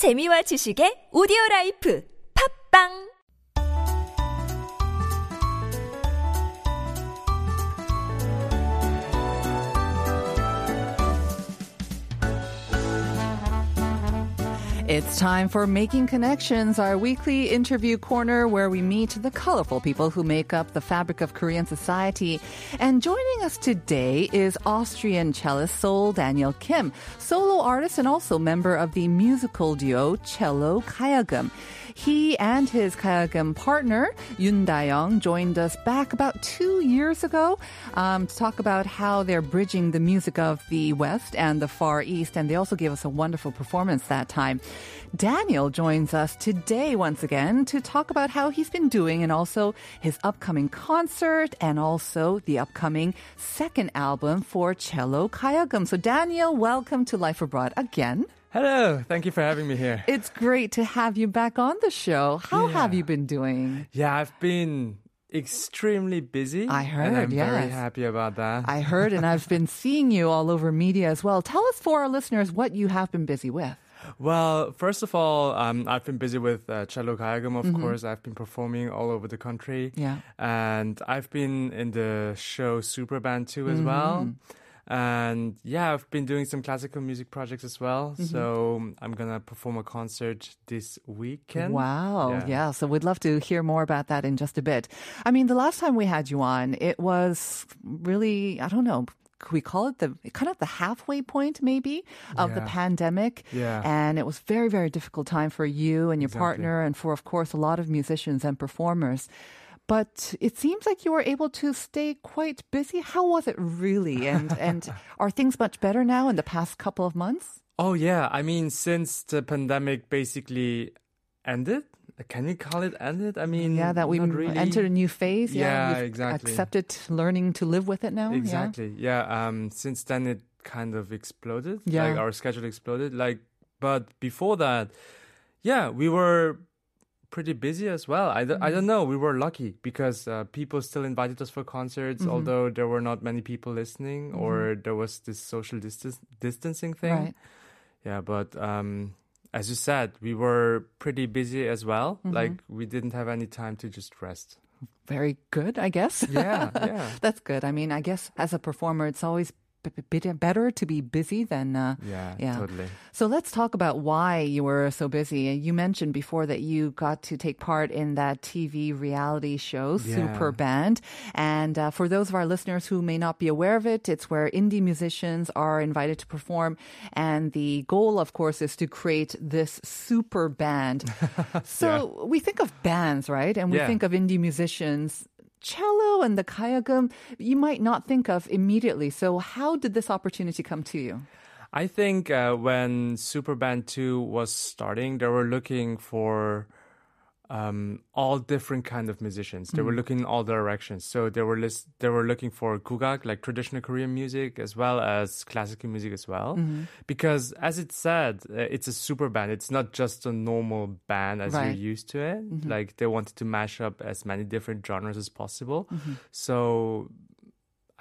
재미와 지식의 오디오 라이프. 팝빵 It's time for Making Connections, our weekly interview corner where we meet the colorful people who make up the fabric of Korean society. And joining us today is Austrian cellist Sol Daniel Kim, solo artist and also member of the musical duo Cello Kayagum. He and his Kayagum partner, Yoon Dayoung, joined us back about two years ago um, to talk about how they're bridging the music of the West and the Far East. And they also gave us a wonderful performance that time. Daniel joins us today once again to talk about how he's been doing and also his upcoming concert and also the upcoming second album for Cello Kayagum. So Daniel, welcome to Life Abroad again. Hello, thank you for having me here. It's great to have you back on the show. How Yeah. have you been doing? Yeah, I've been extremely busy. I heard, and I'm very happy about that. I heard and I've been seeing you all over media as well. Tell us for our listeners what you have been busy with. well, first of all, um, I've been busy with uh, Cello of Mm-hmm. course. I've been performing all over the country. Yeah. And I've been in the show Superband too as well. And yeah, I've been doing some classical music projects as well. Mm-hmm. So I'm gonna perform a concert this weekend. Wow. Yeah. Yeah. So we'd love to hear more about that in just a bit. I mean, the last time we had you on, it was really, I don't know, could we call it the kind of the halfway point maybe of the pandemic? Yeah. And it was very, very difficult time for you and your Exactly. partner and for, of course, a lot of musicians and performers. But it seems like you were able to stay quite busy. How was it really? And and are things much better now in the past couple of months? Oh yeah, I mean since the pandemic basically ended, can you call it ended? I mean, Yeah, that we really. entered a new phase. Yeah, Yeah, exactly. Accepted learning to live with it now. Exactly. Yeah. Um. Since then, it kind of exploded. Yeah. Like our schedule exploded. Like, but before that, yeah, we were pretty busy as well. I, don't- Mm-hmm. I don't know. We were lucky because uh, people still invited us for concerts, Mm-hmm. although there were not many people listening, or there was this social distance distancing thing. Right. Yeah, but um, as you said, we were pretty busy as well. Mm-hmm. Like we didn't have any time to just rest. Very good, I guess. Yeah, yeah. That's good. I mean, I guess as a performer, it's always b- b- bit- better to be busy than. Uh, Yeah, Yeah. totally. So let's talk about why you were so busy. You mentioned before that you got to take part in that TV reality show, Yeah. Super Band. And uh, for those of our listeners who may not be aware of it, it's where indie musicians are invited to perform. And the goal, of course, is to create this super band. so we think of bands, right? And we Yeah. think of indie musicians. Cello and the kayagum, you might not think of immediately. So, how did this opportunity come to you? I think uh, when Superband 2 was starting, they were looking for um, all different kind of musicians. They were looking in all directions. So they were list- they were looking for gugak, like traditional Korean music, as well as classical music as well. Because as it said, uh, it's a super band. It's not just a normal band as Right. you're used to it. Like they wanted to mash up as many different genres as possible. So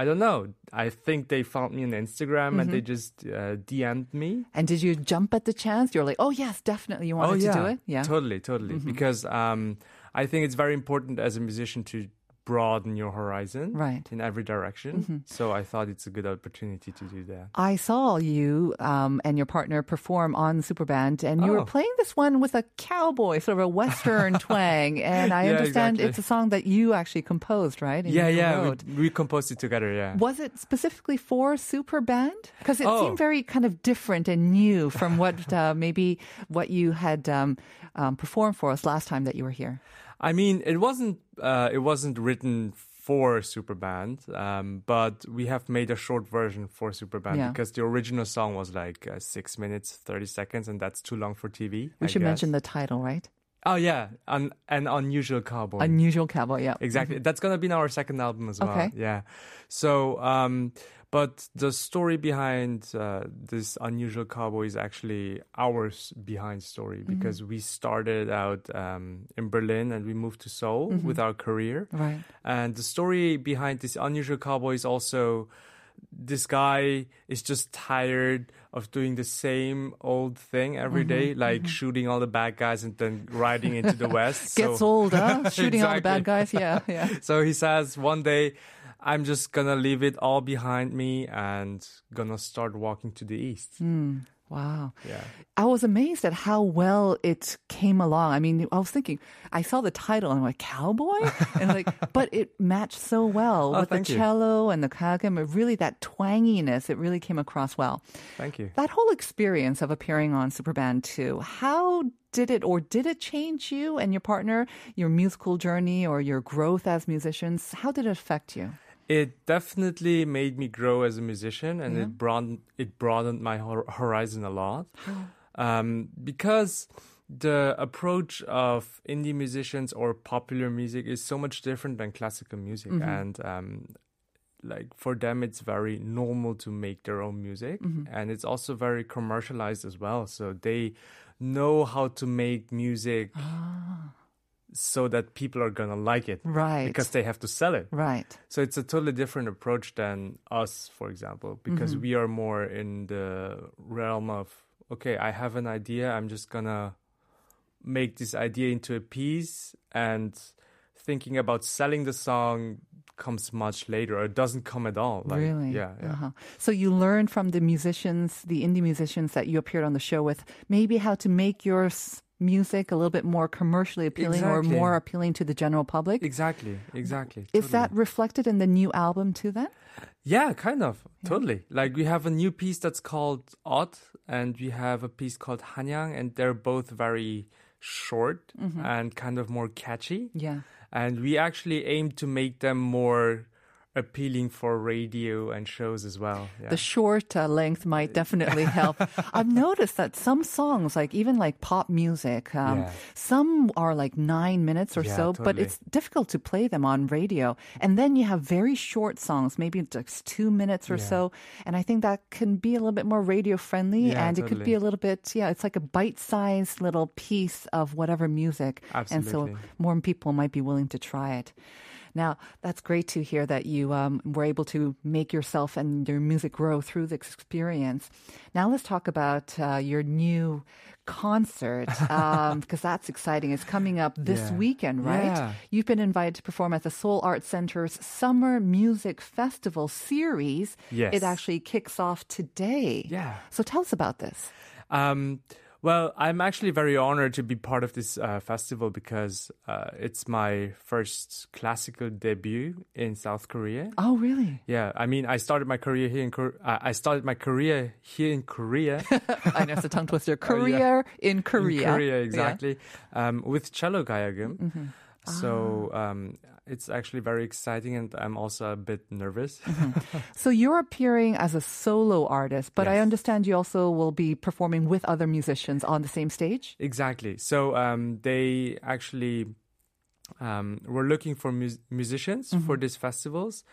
I don't know. I think they found me on Instagram and they just uh, DM'd me. And did you jump at the chance? You're like, oh yes, definitely, you wanted to do it. Yeah. Mm-hmm. Totally, totally. Because um, I think it's very important as a musician to broaden your horizon Right. Mm-hmm. in every direction. So I thought it's a good opportunity to do that. I saw you um, and your partner perform on Superband, and you were Oh. playing this one with a cowboy, sort of a Western twang. And I Yeah, understand exactly. it's a song that you actually composed, right? and yeah, yeah. We, we composed it together, yeah. Was it specifically for Superband? Because it Oh. seemed very kind of different and new from what uh, maybe what you had um, um, performed for us last time that you were here. I mean, it wasn't uh, it wasn't written for Superband, um, but we have made a short version for Superband Yeah. because the original song was like uh, six minutes thirty seconds, and that's too long for TV. We I should mention the title, right? Oh yeah, an an unusual cowboy. Unusual Cowboy. Yeah. Exactly. That's gonna be in our second album as well. Okay. Yeah. So, um, but the story behind uh, this unusual cowboy is actually ours behind story Mm-hmm. because we started out um, in Berlin and we moved to Seoul Mm-hmm. with our career. Right. And the story behind this unusual cowboy is also this guy is just tired of doing the same old thing every day, like shooting all the bad guys and then riding into the West. Gets So- old, huh? Shooting all the bad guys. Yeah, yeah. So he says one day, I'm just gonna leave it all behind me and gonna start walking to the east. Hmm. Wow. Yeah. I was amazed at how well it came along. I mean, I was thinking, I saw the title and I'm like, cowboy? And like, but it matched so well Oh, with the thank you. cello and the kayagum. Really, that twanginess, it really came across well. Thank you. That whole experience of appearing on Superband 2, how did it or did it change you and your partner, your musical journey or your growth as musicians? How did it affect you? It definitely made me grow as a musician, and Yeah. it broadened it broadened my hor- horizon a lot. Um, because the approach of indie musicians or popular music is so much different than classical music, and um, like for them, it's very normal to make their own music, and it's also very commercialized as well. So they know how to make music. So that people are gonna like it, Right. Because they have to sell it, Right. so it's a totally different approach than us, for example, because we are more in the realm of okay, I have an idea, I'm just gonna make this idea into a piece, and thinking about selling the song comes much later, or it doesn't come at all. Like, really? Yeah, yeah. Uh-huh. So you learned from the musicians, the indie musicians that you appeared on the show with, maybe how to make your music a little bit more commercially appealing or more appealing to the general public. Exactly, exactly. Is totally. that reflected in the new album too then? Yeah, kind of. Totally. Like we have a new piece that's called Odd and we have a piece called Hanyang and they're both very short mm-hmm. and kind of more catchy. Yeah. And we actually aim to make them more appealing for radio and shows as well. Yeah. The short uh, length might definitely help. I've noticed that some songs, like even like pop music, um, Yeah. some are like nine minutes or Yeah, so, but it's difficult to play them on radio. And then you have very short songs, maybe just two minutes or so. And I think that can be a little bit more radio friendly and it could be a little bit, yeah, it's like a bite sized little piece of whatever music. And so more people might be willing to try it. Now, that's great to hear that you um, were able to make yourself and your music grow through the experience. Now, let's talk about uh, your new concert because that's exciting. It's coming up this Yeah. weekend, right? Yeah. You've been invited to perform at the Seoul Arts Center's Summer Music Festival series. Yes. It actually kicks off today. Yeah. So tell us about this. Um, well, I'm actually very honored to be part of this uh, festival because uh, it's my first classical debut in South Korea. Oh, really? Yeah, I mean, I started my career here in Korea. Uh, I started my career here in Korea. I know it's a tongue twister. Oh, yeah. Career in Korea. In Korea, Yeah. exactly. Um, with cello gayagum. Mm-hmm. So Ah. um, it's actually very exciting, and I'm also a bit nervous. Mm-hmm. So you're appearing as a solo artist, but I understand you also will be performing with other musicians on the same stage. exactly. So um, they actually um, were looking for mus- musicians Mm-hmm. for these festivals.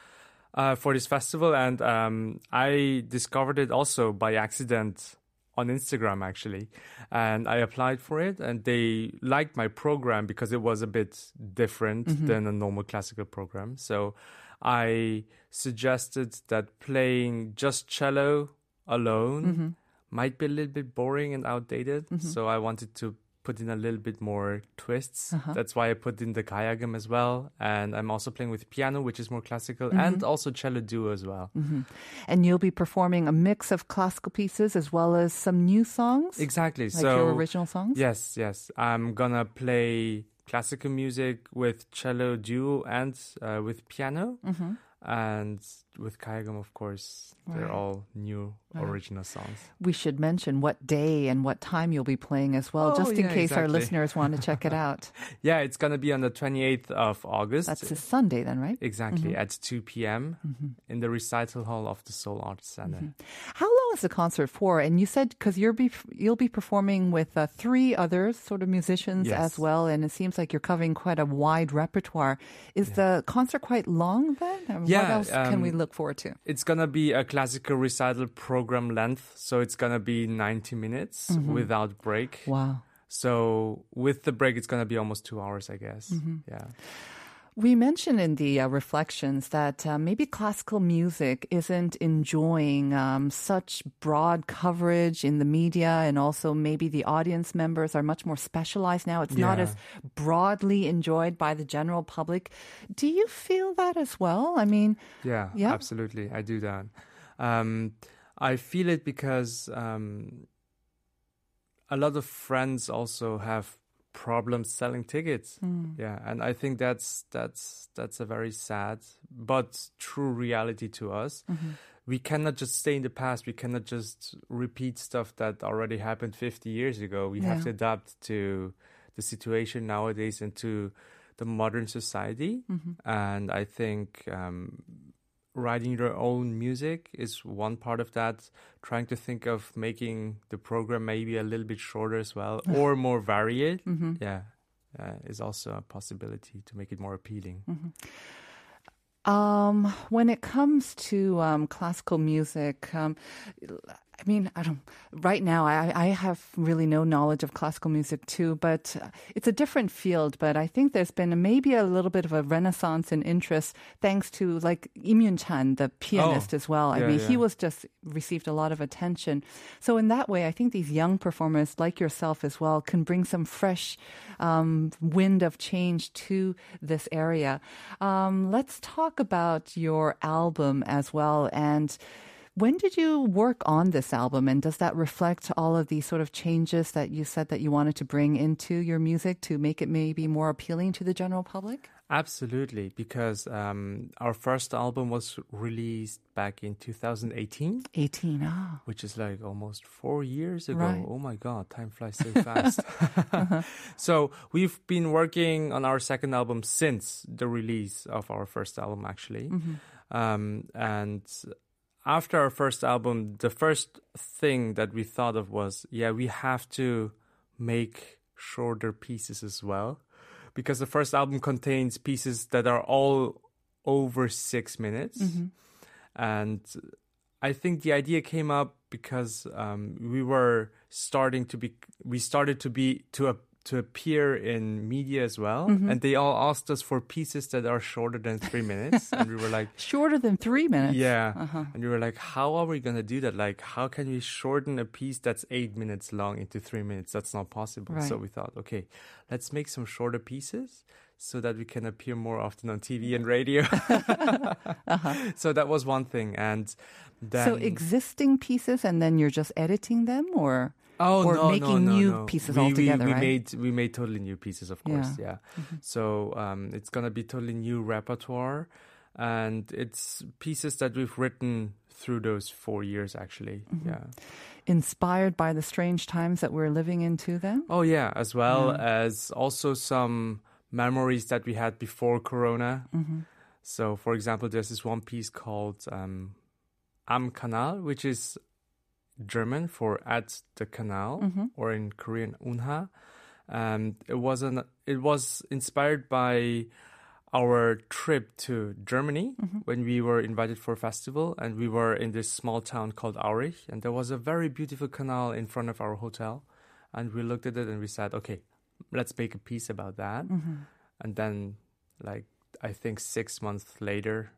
Uh, for this festival, and um, I discovered it also by accident on Instagram actually, and I applied for it, and they liked my program because it was a bit different mm-hmm. than a normal classical program. So I suggested that playing just cello alone mm-hmm. might be a little bit boring and outdated. Mm-hmm. So I wanted to put in a little bit more twists. Uh-huh. That's why I put in the kayagum as well. And I'm also playing with piano, which is more classical, mm-hmm. and also cello duo as well. Mm-hmm. And you'll be performing a mix of classical pieces as well as some new songs, Exactly. like so your original songs. Yes, yes. I'm gonna play classical music with cello duo and uh, with piano. Mm-hmm. And with Kayagum, of course, they're Right. all new original songs. We should mention what day and what time you'll be playing as well, Oh, just in yeah, case our listeners want to check it out. Yeah, it's gonna be on the 28th of August. That's a Sunday then, right? Exactly, mm-hmm. at 2 p.m. Mm-hmm. in the recital hall of the Seoul Arts Center. Mm-hmm. How long is the concert for? And you said because you're be, you'll be performing with uh, three other sort of musicians Yes. as well, and it seems like you're covering quite a wide repertoire. Is the concert quite long then? And what Yeah, else can we um, look forward to? It's gonna be a classical recital program length, so it's gonna be 90 minutes without break. Wow. So with the break, it's gonna be almost two hours, I guess. Yeah. We mentioned in the uh, reflections that uh, maybe classical music isn't enjoying um, such broad coverage in the media, and also maybe the audience members are much more specialized now. It's not as broadly enjoyed by the general public. Do you feel that as well? I mean, Yeah, Yeah? absolutely. I do that. Um, I feel it because um, a lot of friends also have problems selling tickets. Mm. Yeah, and I think that's that's that's a very sad but true reality to us. Mm-hmm. We cannot just stay in the past. We cannot just repeat stuff that already happened 50 years ago. We have to adapt to the situation nowadays and to the modern society. Mm-hmm. And I think um, writing your own music is one part of that. Trying to think of making the program maybe a little bit shorter as well, or more varied. Yeah, uh, is also a possibility to make it more appealing. Um, when it comes to um, classical music, um, I mean, I don't. Right now, I, I have really no knowledge of classical music too, but uh, it's a different field. But I think there's been maybe a little bit of a renaissance in interest thanks to like Im Chan, the pianist, Oh, as well. I yeah, mean, he was just received a lot of attention. So in that way, I think these young performers like yourself as well can bring some fresh um, wind of change to this area. Um, let's talk about your album as well and. When did you work on this album, and does that reflect all of the sort of changes that you said that you wanted to bring into your music to make it maybe more appealing to the general public? Absolutely, because um, our first album was released back in 2018, 18, ah. which is like almost four years ago. Right. Oh my God, time flies so fast. so we've been working on our second album since the release of our first album, actually. Um, and after our first album, the first thing that we thought of was, yeah, we have to make shorter pieces as well, because the first album contains pieces that are all over six minutes, and I think the idea came up because um, we were starting to be, we started to be to a, to appear in media as well, and they all asked us for pieces that are shorter than three minutes, and we were like. Shorter than three minutes. Yeah. Uh-huh. And we were like, how are we going to do that? Like, how can we shorten a piece that's eight minutes long into three minutes? That's not possible. So we thought, okay, let's make some shorter pieces so that we can appear more often on TV and radio. So that was one thing. And then. Uh-huh. So existing pieces, and then you're just editing them, or Oh or no, making no, new no. pieces we, altogether, we, we right? made we made totally new pieces, of course. Yeah. Mm-hmm. So um, it's gonna be totally new repertoire, and it's pieces that we've written through those four years, actually. Mm-hmm. Yeah. inspired by the strange times that we're living into. Then, Oh yeah, as well as also some memories that we had before Corona. So, for example, there's this one piece called um, Am Kanal, which is German for at the canal, mm-hmm. or in Korean Unha. And it was an it was inspired by our trip to Germany mm-hmm. when we were invited for a festival, and we were in this small town called Aurich, and there was a very beautiful canal in front of our hotel, and we looked at it and we said, okay, let's make a piece about that, mm-hmm. and then like I think six months later,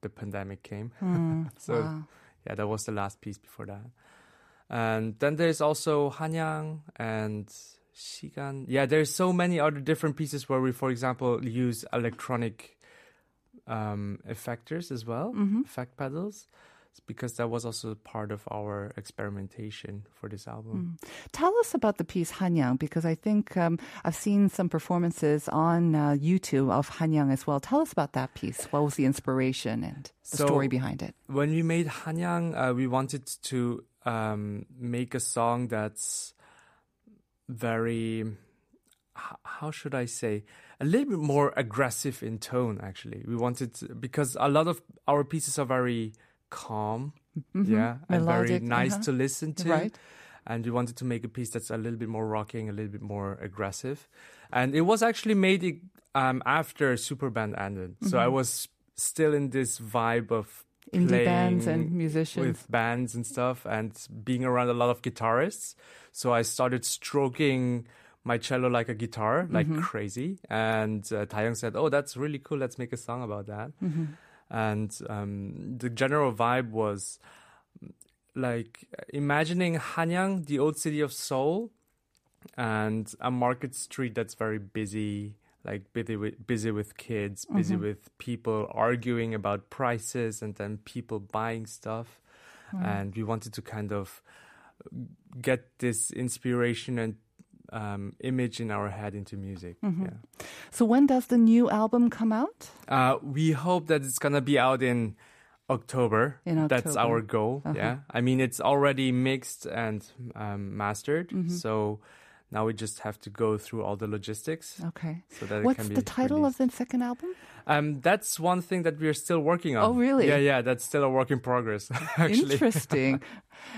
the pandemic came, mm, so wow. yeah, that was the last piece before that. And then there's also Hanyang and Shigan. Yeah, there's so many other different pieces where we, for example, use electronic um, effectors as well, effect pedals, because that was also part of our experimentation for this album. Tell us about the piece Hanyang because I think um, I've seen some performances on uh, YouTube of Hanyang as well. Tell us about that piece. What was the inspiration and the So- story behind it? when we made Hanyang, uh, we wanted to um, make a song that's very, how should I say, a little bit more aggressive in tone. Actually, we wanted to, because a lot of our pieces are very calm, yeah, and very nice uh-huh. to listen to. Right. And we wanted to make a piece that's a little bit more rocking, a little bit more aggressive. And it was actually made um, after Superband ended. So I was still in this vibe of Mm-hmm. Indie bands and musicians. with bands and stuff and being around a lot of guitarists so i started stroking my cello like a guitar, like crazy. And uh, Dayoung said, "Oh, that's really cool. Let's make a song about that." And um, the general vibe was like imagining Hanyang, the old city of Seoul, and a market street that's very busy, like busy with, busy with kids, busy with people arguing about prices, and then people buying stuff. And we wanted to kind of get this inspiration and um, image in our head into music. Yeah. So when does the new album come out? Uh, we hope that it's gonna be out in October. In That's October. Uh-huh. our goal. Yeah, I mean it's already mixed and um, mastered, Mm-hmm. so now we just have to go through all the logistics Okay. so that What's it can be the title released. of the second album? Um, that's one thing that we're still working on. Oh, really? Yeah, yeah. That's still a work in progress. Actually, Interesting.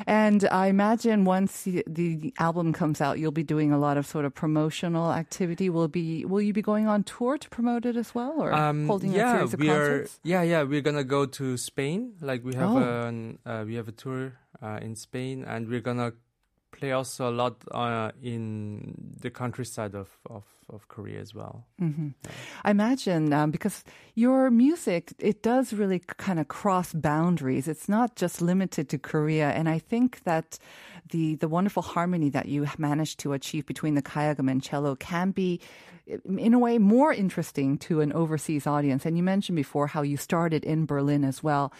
and I imagine once the, album comes out, you'll be doing a lot of sort of promotional activity. Will be will you be going on tour to promote it as well, or um, holding yeah, a series of we are. Yeah, yeah. We're gonna go to Spain. Like we have Oh. an uh, we have a tour uh, in Spain, and we're gonna play also a lot uh, in the countryside of, of, of Korea as well. I imagine um, because your music it does really kind of cross boundaries. It's not just limited to Korea, and I think that the the wonderful harmony that you managed to achieve between the kayagum and cello can be, in a way, more interesting to an overseas audience. And you mentioned before how you started in Berlin as well.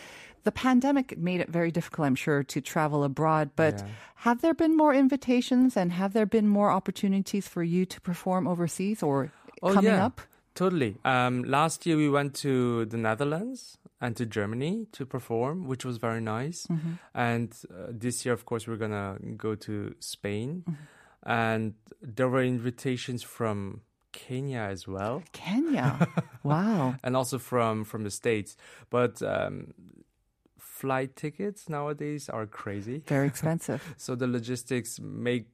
The pandemic made it very difficult, I'm sure, to travel abroad. But Yeah. have there been more invitations and have there been more opportunities for you to perform overseas or coming Oh, yeah. up? Totally. Um, last year we went to the Netherlands and to Germany to perform, which was very nice. Mm-hmm. And uh, this year, of course, we're gonna go to Spain, Mm-hmm. and there were invitations from Kenya as well, Kenya. wow. and also from from the states. But um, flight tickets nowadays are crazy, Very expensive. so the logistics make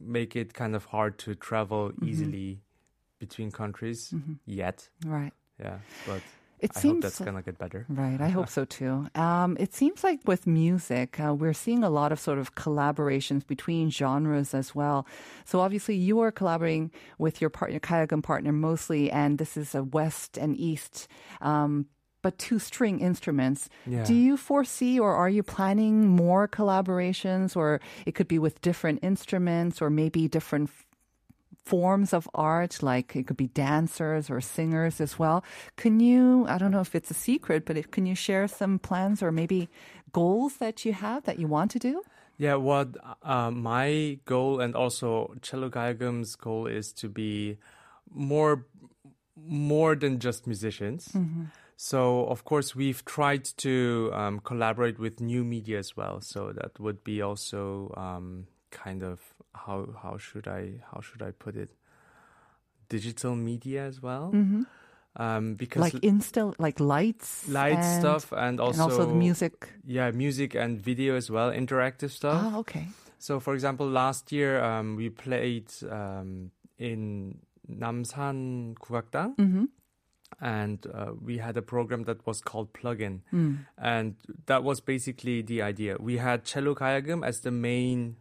make it kind of hard to travel Mm-hmm. easily between countries yet. right. Yeah, but It I hope seems that's gonna get better. Right, I hope so too. Um, it seems like with music, uh, we're seeing a lot of sort of collaborations between genres as well. So obviously, you are collaborating with your partner, Kayagum partner, mostly, and this is a West and East. Um, but two string instruments. Yeah. Do you foresee or are you planning more collaborations, or it could be with different instruments or maybe different forms of art, like it could be dancers or singers as well. Can you, I don't know if it's a secret, but if, can you share some plans or maybe goals that you have that you want to do? Yeah, what uh, my goal and also Cello Gayagum's goal is to be more more than just musicians. So of course we've tried to um, collaborate with new media as well. So that would be also um, kind of how how should I how should I put it? Digital media as well, um, because Like insta, like lights, light and- stuff and also, and also the music. Yeah, music and video as well, interactive stuff. Oh, okay. So, for example, last year um, we played um, in Namsan Gugakdang, Mm-hmm. And uh, we had a program that was called Plugin, Mm. and that was basically the idea. We had cello kayagum as the main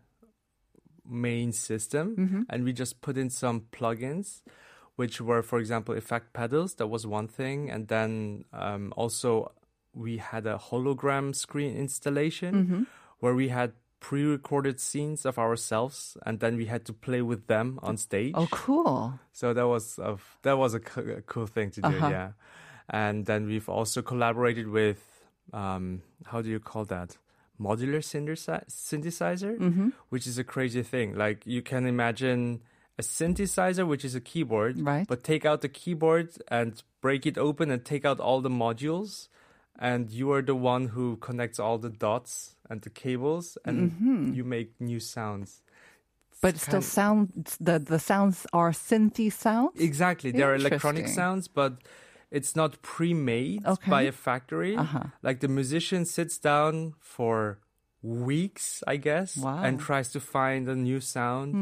main system, Mm-hmm. and we just put in some plugins. Which were, for example, effect pedals. That was one thing, and then um, also we had a hologram screen installation Mm-hmm. where we had pre-recorded scenes of ourselves and then we had to play with them on stage Oh, cool. so that was a, that was a, co- a cool thing to do Uh-huh. yeah and then we've also collaborated with um, how do you call that modular synthesi- synthesizer Mm-hmm. which is a crazy thing like you can imagine a synthesizer which is a keyboard Right. but take out the keyboard and break it open and take out all the modules and you are the one who connects all the dots and the cables and Mm-hmm. you make new sounds But still, sound the the sounds are synthy sounds. exactly they're electronic sounds but it's not pre-made Okay. by a factory Uh-huh. like the musician sits down for weeks i guess Wow. And tries to find a new sound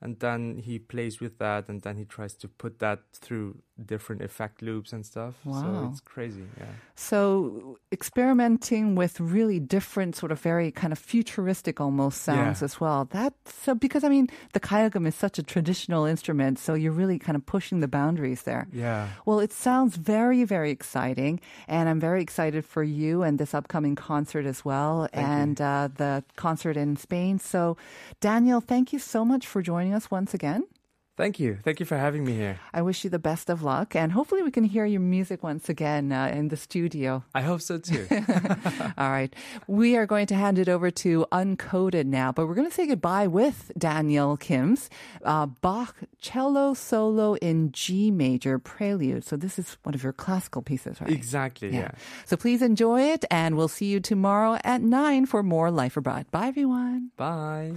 and then he plays with that and then he tries to put that through different effect loops and stuff. So Wow. it's crazy. Yeah. So experimenting with really different, sort of very kind of futuristic almost sounds Yeah. as well. That's so because I mean the kayagum is such a traditional instrument, so you're really kind of pushing the boundaries there. Yeah. Well, it sounds very, very exciting, and I'm very excited for you and this upcoming concert as well, Thank and uh, the concert in Spain. So, Daniel, thank you so much for joining us once again. Thank you. Thank you for having me here. I wish you the best of luck, and hopefully we can hear your music once again uh, in the studio. I hope so too. All right. We are going to hand it over to Uncoded now, but we're going to say goodbye with Daniel Kim's uh, Bach cello solo in G major prelude. So this is one of your classical pieces, right? exactly. Yeah. So please enjoy it, and we'll see you tomorrow at 9 for more Life Abroad. Bye, everyone. Bye.